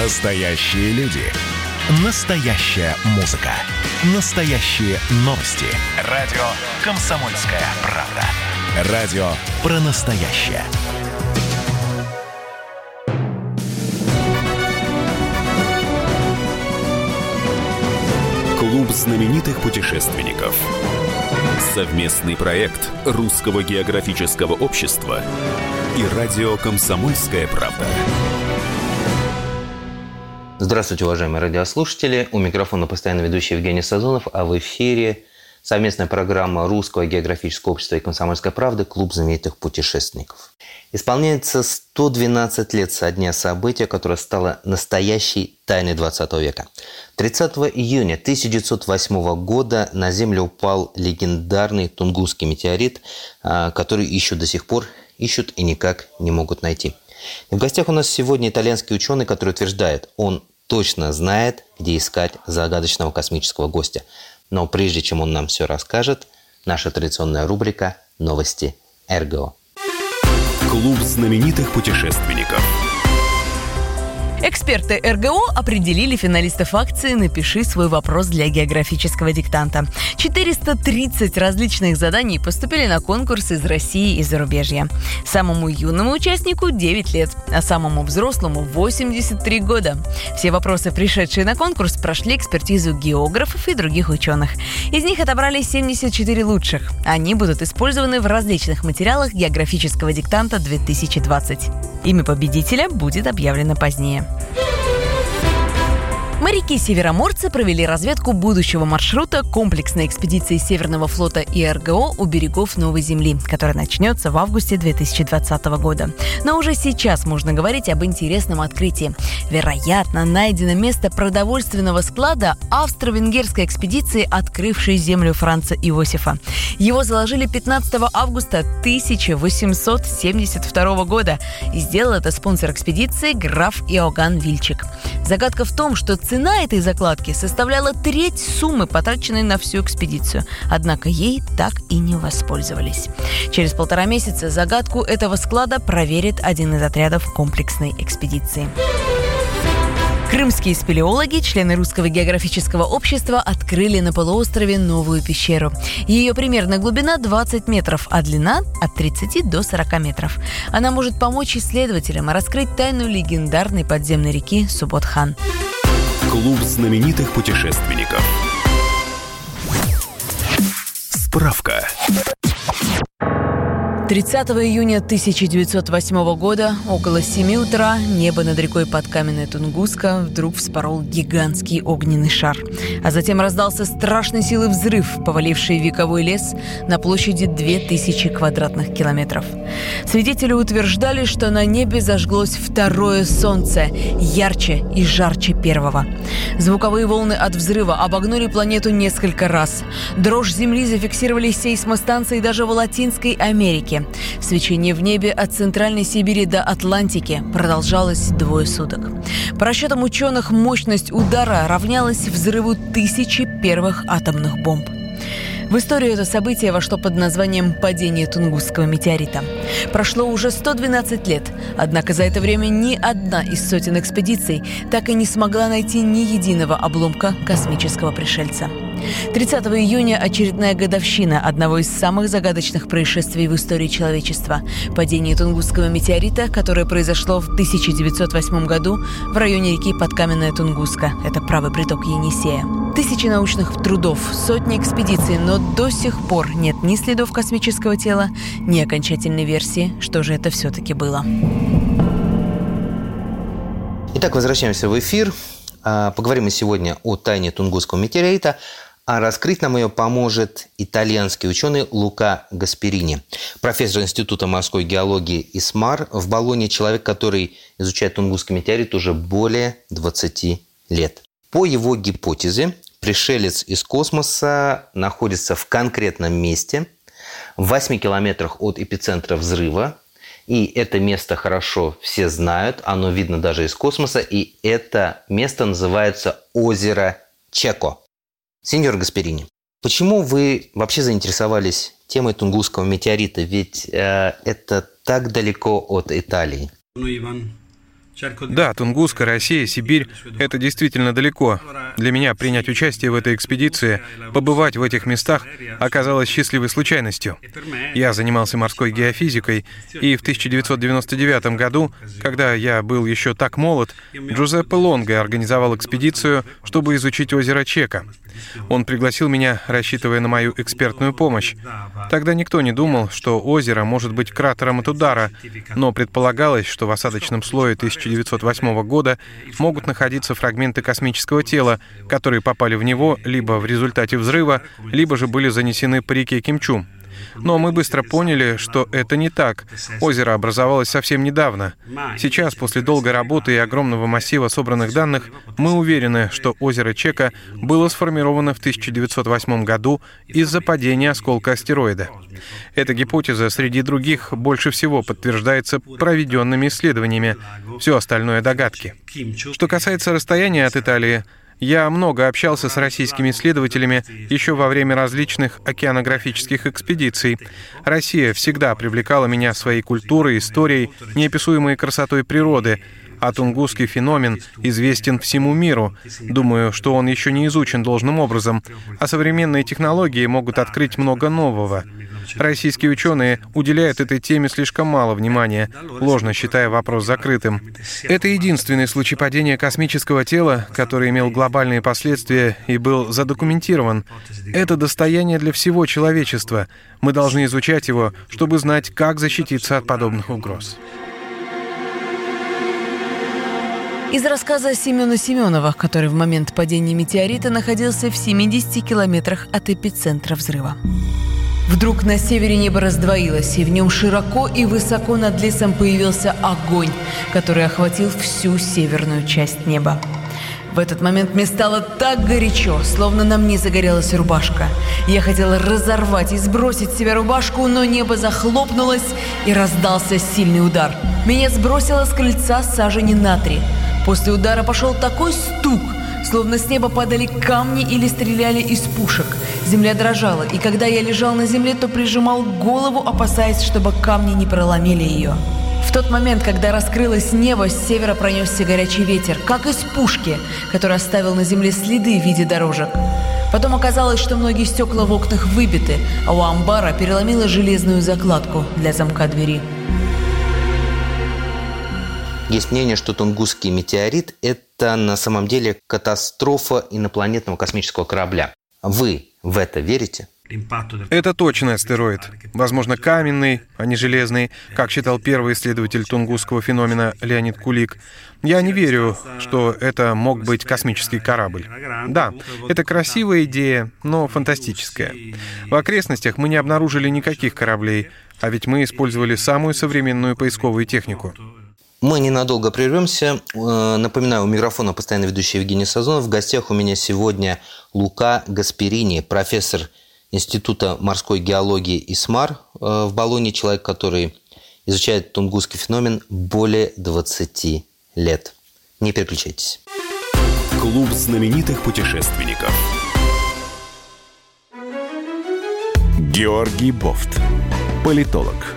Настоящие люди. Настоящая музыка. Настоящие новости. Радио «Комсомольская правда». Радио про настоящее. Клуб знаменитых путешественников. Совместный проект Русского географического общества и радио «Комсомольская правда». Здравствуйте, уважаемые радиослушатели. У микрофона постоянно ведущий Евгений Сазонов, а в эфире совместная программа Русского географического общества и «Комсомольской правды» «Клуб знаменитых путешественников». Исполняется 112 лет со дня события, которое стало настоящей тайной 20 века. 30 июня 1908 года на Землю упал легендарный Тунгусский метеорит, а, который ищут до сих пор, ищут и никак не могут найти. И в гостях у нас сегодня итальянский ученый, который утверждает, он точно знает, где искать загадочного космического гостя. Но прежде чем он нам все расскажет, наша традиционная рубрика «Новости РГО». Клуб знаменитых путешественников. Эксперты РГО определили финалистов акции «Напиши свой вопрос для географического диктанта». 430 различных заданий поступили на конкурс из России и зарубежья. Самому юному участнику 9 лет, а самому взрослому 83 года. Все вопросы, пришедшие на конкурс, прошли экспертизу географов и других ученых. Из них отобрали 74 лучших. Они будут использованы в различных материалах географического диктанта 2020. Имя победителя будет объявлено позднее. Моряки-североморцы провели разведку будущего маршрута комплексной экспедиции Северного флота и РГО у берегов Новой Земли, которая начнется в августе 2020 года. Но уже сейчас можно говорить об интересном открытии. Вероятно, найдено место продовольственного склада австро-венгерской экспедиции, открывшей землю Франца Иосифа. Его заложили 15 августа 1872 года. И сделал это спонсор экспедиции граф Иоганн Вильчик. Загадка в том, что цена этой закладки составляла треть суммы, потраченной на всю экспедицию. Однако ей так и не воспользовались. Через полтора месяца загадку этого склада проверит один из отрядов комплексной экспедиции. Крымские спелеологи, члены Русского географического общества, открыли на полуострове новую пещеру. Ее примерная глубина 20 метров, а длина от 30 до 40 метров. Она может помочь исследователям раскрыть тайну легендарной подземной реки Суботхан. Клуб знаменитых путешественников. Справка. 30 июня 1908 года около 7 утра небо над рекой Подкаменная Тунгуска вдруг вспорол гигантский огненный шар. А затем раздался страшной силы взрыв, поваливший вековой лес на площади 2000 квадратных километров. Свидетели утверждали, что на небе зажглось второе солнце, ярче и жарче первого. Звуковые волны от взрыва обогнули планету несколько раз. Дрожь Земли зафиксировали сейсмостанции даже в Латинской Америке. Свечение в небе от Центральной Сибири до Атлантики продолжалось двое суток. По расчетам ученых, мощность удара равнялась взрыву тысячи первых атомных бомб. В историю это событие вошло под названием «Падение Тунгусского метеорита». Прошло уже 112 лет, однако за это время ни одна из сотен экспедиций так и не смогла найти ни единого обломка космического пришельца. 30 июня очередная годовщина одного из самых загадочных происшествий в истории человечества – падение Тунгусского метеорита, которое произошло в 1908 году в районе реки Подкаменная Тунгуска. Это правый приток Енисея. Тысячи научных трудов, сотни экспедиций, но до сих пор нет ни следов космического тела, ни окончательной версии, что же это все-таки было. Итак, возвращаемся в эфир. А, поговорим мы сегодня о тайне Тунгусского метеорита, а раскрыть нам ее поможет итальянский ученый Лука Гасперини, профессор Института морской геологии ИСМАР в Болоне, человек, который изучает Тунгусский метеорит уже более 20 лет. По его гипотезе, пришелец из космоса находится в конкретном месте, в 8 километрах от эпицентра взрыва, и это место хорошо все знают, оно видно даже из космоса, и это место называется озеро Чеко. Сеньор Гасперини, почему вы вообще заинтересовались темой Тунгусского метеорита? Ведь э, это так далеко от Италии. Да, Тунгуска, Россия, Сибирь — это действительно далеко. Для меня принять участие в этой экспедиции, побывать в этих местах оказалось счастливой случайностью. Я занимался морской геофизикой, и в 1999 году, когда я был еще так молод, Джузеппе Лонго организовал экспедицию, чтобы изучить озеро Чека. Он пригласил меня, рассчитывая на мою экспертную помощь. Тогда никто не думал, что озеро может быть кратером от удара, но предполагалось, что в осадочном слое 1908 года могут находиться фрагменты космического тела, которые попали в него либо в результате взрыва, либо же были занесены по реке Кимчу. Но мы быстро поняли, что это не так. Озеро образовалось совсем недавно. Сейчас, после долгой работы и огромного массива собранных данных, мы уверены, что озеро Чека было сформировано в 1908 году из-за падения осколка астероида. Эта гипотеза среди других больше всего подтверждается проведенными исследованиями. Все остальное — догадки. Что касается расстояния от Италии, я много общался с российскими исследователями еще во время различных океанографических экспедиций. Россия всегда привлекала меня своей культурой, историей, неописуемой красотой природы, а тунгусский феномен известен всему миру. Думаю, что он еще не изучен должным образом, а современные технологии могут открыть много нового. Российские ученые уделяют этой теме слишком мало внимания, ложно считая вопрос закрытым. Это единственный случай падения космического тела, который имел глобальные последствия и был задокументирован. Это достояние для всего человечества. Мы должны изучать его, чтобы знать, как защититься от подобных угроз. Из рассказа Семена Семенова, который в момент падения метеорита находился в 70 километрах от эпицентра взрыва. Вдруг на севере небо раздвоилось, и в нем широко и высоко над лесом появился огонь, который охватил всю северную часть неба. В этот момент мне стало так горячо, словно на мне загорелась рубашка. Я хотела разорвать и сбросить с себя рубашку, но небо захлопнулось и раздался сильный удар. Меня сбросило с крыльца сажени на три. После удара пошел такой стук, словно с неба падали камни или стреляли из пушек. Земля дрожала, и когда я лежал на земле, то прижимал голову, опасаясь, чтобы камни не проломили ее. В тот момент, когда раскрылось небо, с севера пронесся горячий ветер, как из пушки, который оставил на земле следы в виде дорожек. Потом оказалось, что многие стекла в окнах выбиты, а у амбара переломила железную закладку для замка двери. Есть мнение, что Тунгусский метеорит – это на самом деле катастрофа инопланетного космического корабля. Вы в это верите? Это точно астероид. Возможно, каменный, а не железный, как считал первый исследователь тунгусского феномена Леонид Кулик. Я не верю, что это мог быть космический корабль. Да, это красивая идея, но фантастическая. В окрестностях мы не обнаружили никаких кораблей, а ведь мы использовали самую современную поисковую технику. Мы ненадолго прервемся. Э, напоминаю, у микрофона постоянно ведущий Евгений Сазонов. В гостях у меня сегодня Лука Гасперини, профессор Института морской геологии ИСМАР э, в Болоне, человек, который изучает тунгусский феномен более 20 лет. Не переключайтесь. Клуб знаменитых путешественников. Георгий Бофт. Политолог,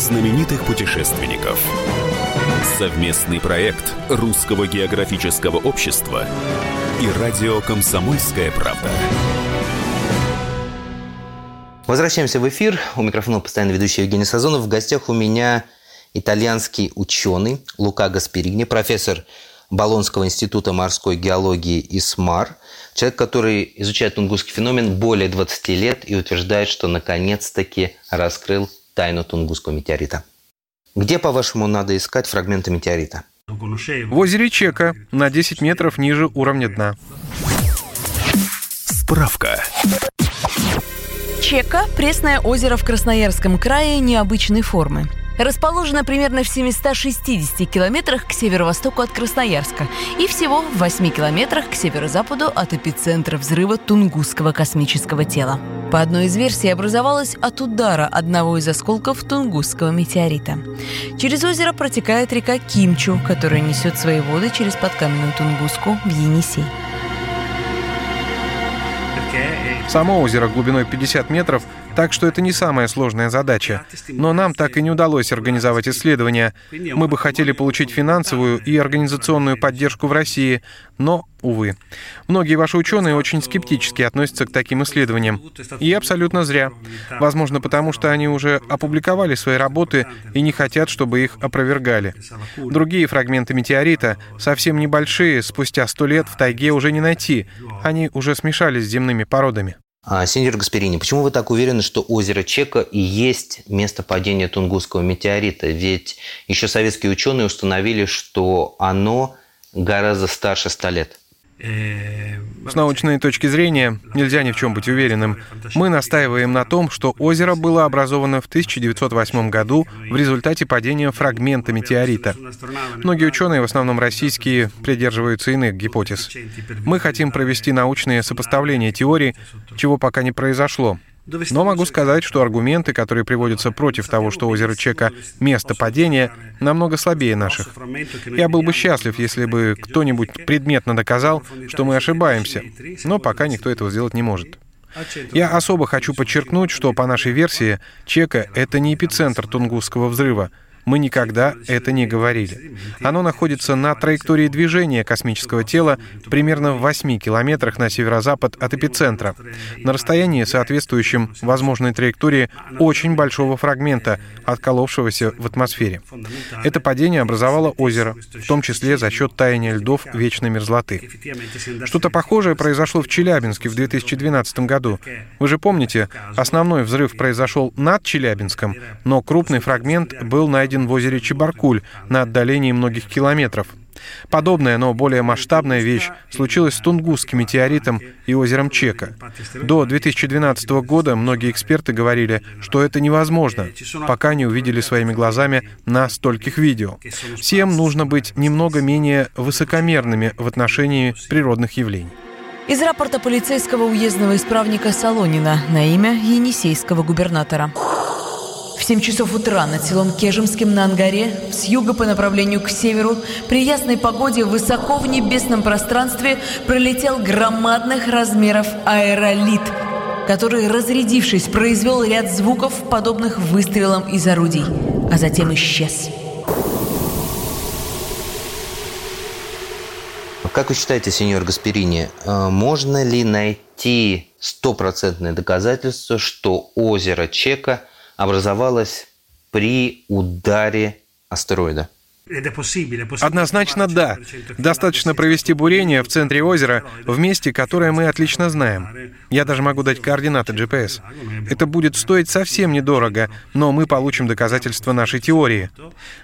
Знаменитых путешественников. Совместный проект Русского географического общества и радио «Комсомольская правда». Возвращаемся в эфир. У микрофона постоянно ведущий Евгений Сазонов. В гостях у меня итальянский ученый Лука Гасперини, профессор Болонского института морской геологии ИСМАР, человек, который изучает тунгусский феномен более 20 лет и утверждает, что наконец-таки раскрыл тайну тунгусского метеорита. Где, по-вашему, надо искать фрагменты метеорита? В озере Чека, на 10 метров ниже уровня дна. Справка. Чека – пресное озеро в Красноярском крае необычной формы. расположена примерно в 760 километрах к северо-востоку от Красноярска и всего в 8 километрах к северо-западу от эпицентра взрыва Тунгусского космического тела. По одной из версий образовалась от удара одного из осколков Тунгусского метеорита. Через озеро протекает река Кимчу, которая несет свои воды через подкаменную Тунгуску в Енисей. Само озеро глубиной 50 метров так что это не самая сложная задача. Но нам так и не удалось организовать исследования. Мы бы хотели получить финансовую и организационную поддержку в России, но, увы. Многие ваши ученые очень скептически относятся к таким исследованиям. И абсолютно зря. Возможно, потому что они уже опубликовали свои работы и не хотят, чтобы их опровергали. Другие фрагменты метеорита, совсем небольшие, спустя сто лет в тайге уже не найти. Они уже смешались с земными породами. А, сеньор Гасперини, почему вы так уверены, что озеро Чека и есть место падения Тунгусского метеорита? Ведь еще советские ученые установили, что оно гораздо старше 100 лет. С научной точки зрения нельзя ни в чем быть уверенным. Мы настаиваем на том, что озеро было образовано в 1908 году в результате падения фрагмента метеорита. Многие ученые, в основном российские, придерживаются иных гипотез. Мы хотим провести научные сопоставления теорий, чего пока не произошло. Но могу сказать, что аргументы, которые приводятся против того, что озеро Чека — место падения, намного слабее наших. Я был бы счастлив, если бы кто-нибудь предметно доказал, что мы ошибаемся, но пока никто этого сделать не может. Я особо хочу подчеркнуть, что по нашей версии Чека — это не эпицентр Тунгусского взрыва, мы никогда это не говорили. Оно находится на траектории движения космического тела примерно в 8 километрах на северо-запад от эпицентра, на расстоянии, соответствующем возможной траектории очень большого фрагмента, отколовшегося в атмосфере. Это падение образовало озеро, в том числе за счет таяния льдов вечной мерзлоты. Что-то похожее произошло в Челябинске в 2012 году. Вы же помните, основной взрыв произошел над Челябинском, но крупный фрагмент был найден найден в озере Чебаркуль на отдалении многих километров. Подобная, но более масштабная вещь случилась с Тунгусским метеоритом и озером Чека. До 2012 года многие эксперты говорили, что это невозможно, пока не увидели своими глазами на стольких видео. Всем нужно быть немного менее высокомерными в отношении природных явлений. Из рапорта полицейского уездного исправника Солонина на имя енисейского губернатора. В 7 часов утра над селом Кежемским на Ангаре, с юга по направлению к северу, при ясной погоде высоко в небесном пространстве пролетел громадных размеров аэролит, который, разрядившись, произвел ряд звуков, подобных выстрелам из орудий, а затем исчез. Как вы считаете, сеньор Гасперини, э, можно ли найти стопроцентное доказательство, что озеро Чека – образовалась при ударе астероида. Однозначно да. Достаточно провести бурение в центре озера, в месте, которое мы отлично знаем. Я даже могу дать координаты GPS. Это будет стоить совсем недорого, но мы получим доказательства нашей теории.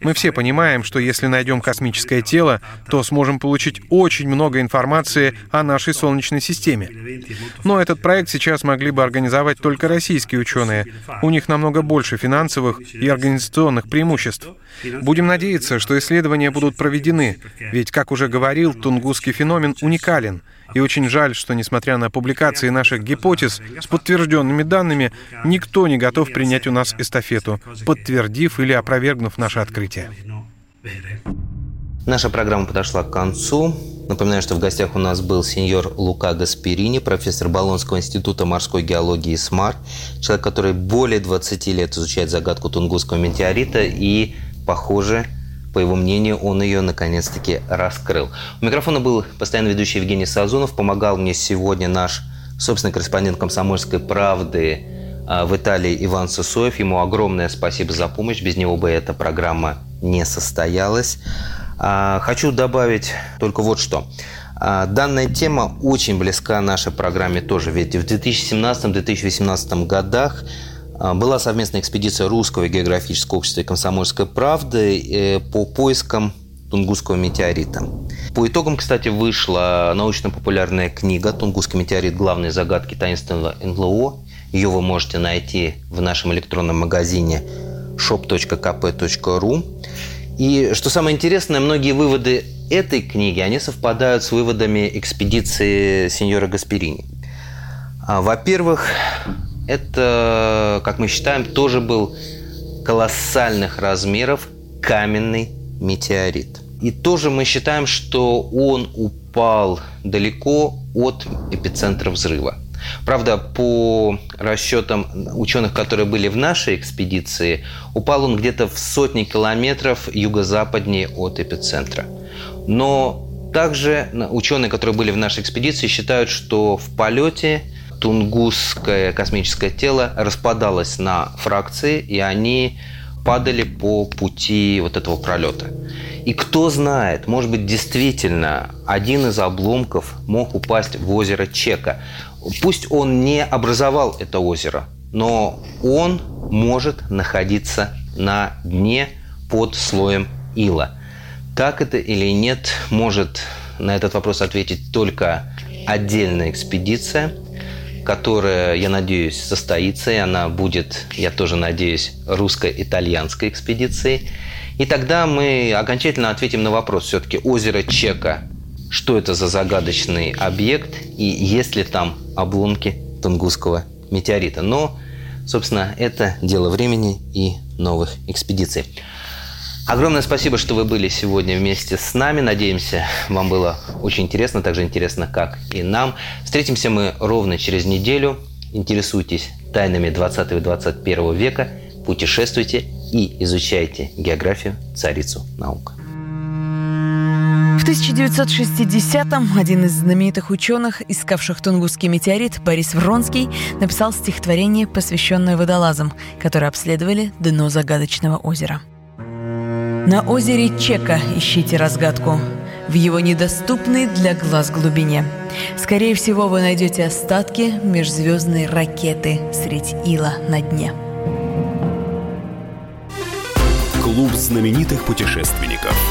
Мы все понимаем, что если найдем космическое тело, то сможем получить очень много информации о нашей Солнечной системе. Но этот проект сейчас могли бы организовать только российские ученые. У них намного больше финансовых и организационных преимуществ. Будем надеяться, что исследования будут проведены, ведь, как уже говорил, тунгусский феномен уникален. И очень жаль, что, несмотря на публикации наших гипотез с подтвержденными данными, никто не готов принять у нас эстафету, подтвердив или опровергнув наше открытие. Наша программа подошла к концу. Напоминаю, что в гостях у нас был сеньор Лука Гасперини, профессор Болонского института морской геологии СМАР, человек, который более 20 лет изучает загадку Тунгусского метеорита и Похоже, по его мнению, он ее наконец-таки раскрыл. У микрофона был постоянно ведущий Евгений Сазунов. Помогал мне сегодня наш собственный корреспондент «Комсомольской правды» а, в Италии Иван Сысоев. Ему огромное спасибо за помощь. Без него бы эта программа не состоялась. А, хочу добавить только вот что. А, данная тема очень близка нашей программе тоже, ведь в 2017-2018 годах была совместная экспедиция Русского географического общества и Комсомольской правды э, по поискам Тунгусского метеорита. По итогам, кстати, вышла научно-популярная книга «Тунгусский метеорит. Главные загадки таинственного НЛО». Ее вы можете найти в нашем электронном магазине shop.kp.ru. И что самое интересное, многие выводы этой книги, они совпадают с выводами экспедиции сеньора Гасперини. А, во-первых, это, как мы считаем, тоже был колоссальных размеров каменный метеорит. И тоже мы считаем, что он упал далеко от эпицентра взрыва. Правда, по расчетам ученых, которые были в нашей экспедиции, упал он где-то в сотни километров юго-западнее от эпицентра. Но также ученые, которые были в нашей экспедиции, считают, что в полете тунгусское космическое тело распадалось на фракции, и они падали по пути вот этого пролета. И кто знает, может быть, действительно один из обломков мог упасть в озеро Чека. Пусть он не образовал это озеро, но он может находиться на дне под слоем ила. Так это или нет, может на этот вопрос ответить только отдельная экспедиция, которая, я надеюсь, состоится, и она будет, я тоже надеюсь, русско-итальянской экспедицией. И тогда мы окончательно ответим на вопрос все-таки озеро Чека что это за загадочный объект и есть ли там обломки Тунгусского метеорита. Но, собственно, это дело времени и новых экспедиций. Огромное спасибо, что вы были сегодня вместе с нами. Надеемся, вам было очень интересно, так же интересно, как и нам. Встретимся мы ровно через неделю. Интересуйтесь тайнами 20 и 21 века, путешествуйте и изучайте географию царицу наук. В 1960-м один из знаменитых ученых, искавших Тунгусский метеорит, Борис Вронский, написал стихотворение, посвященное водолазам, которые обследовали дно загадочного озера. На озере Чека ищите разгадку в его недоступной для глаз глубине. Скорее всего, вы найдете остатки межзвездной ракеты средь ила на дне. Клуб знаменитых путешественников –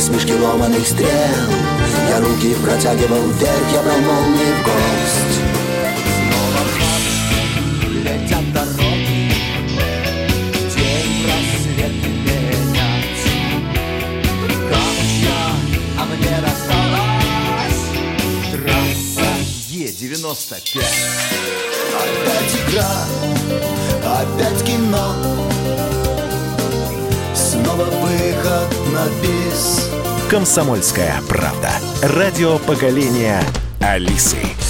Смешки ломаных стрел Я руки протягивал вверх, я брал молнии в гость Снова летят дороги День просветы мне досталась Трасса Е95 Опять игра, опять кино. Снова выход на бис «Комсомольская правда». Радио поколения Алисы.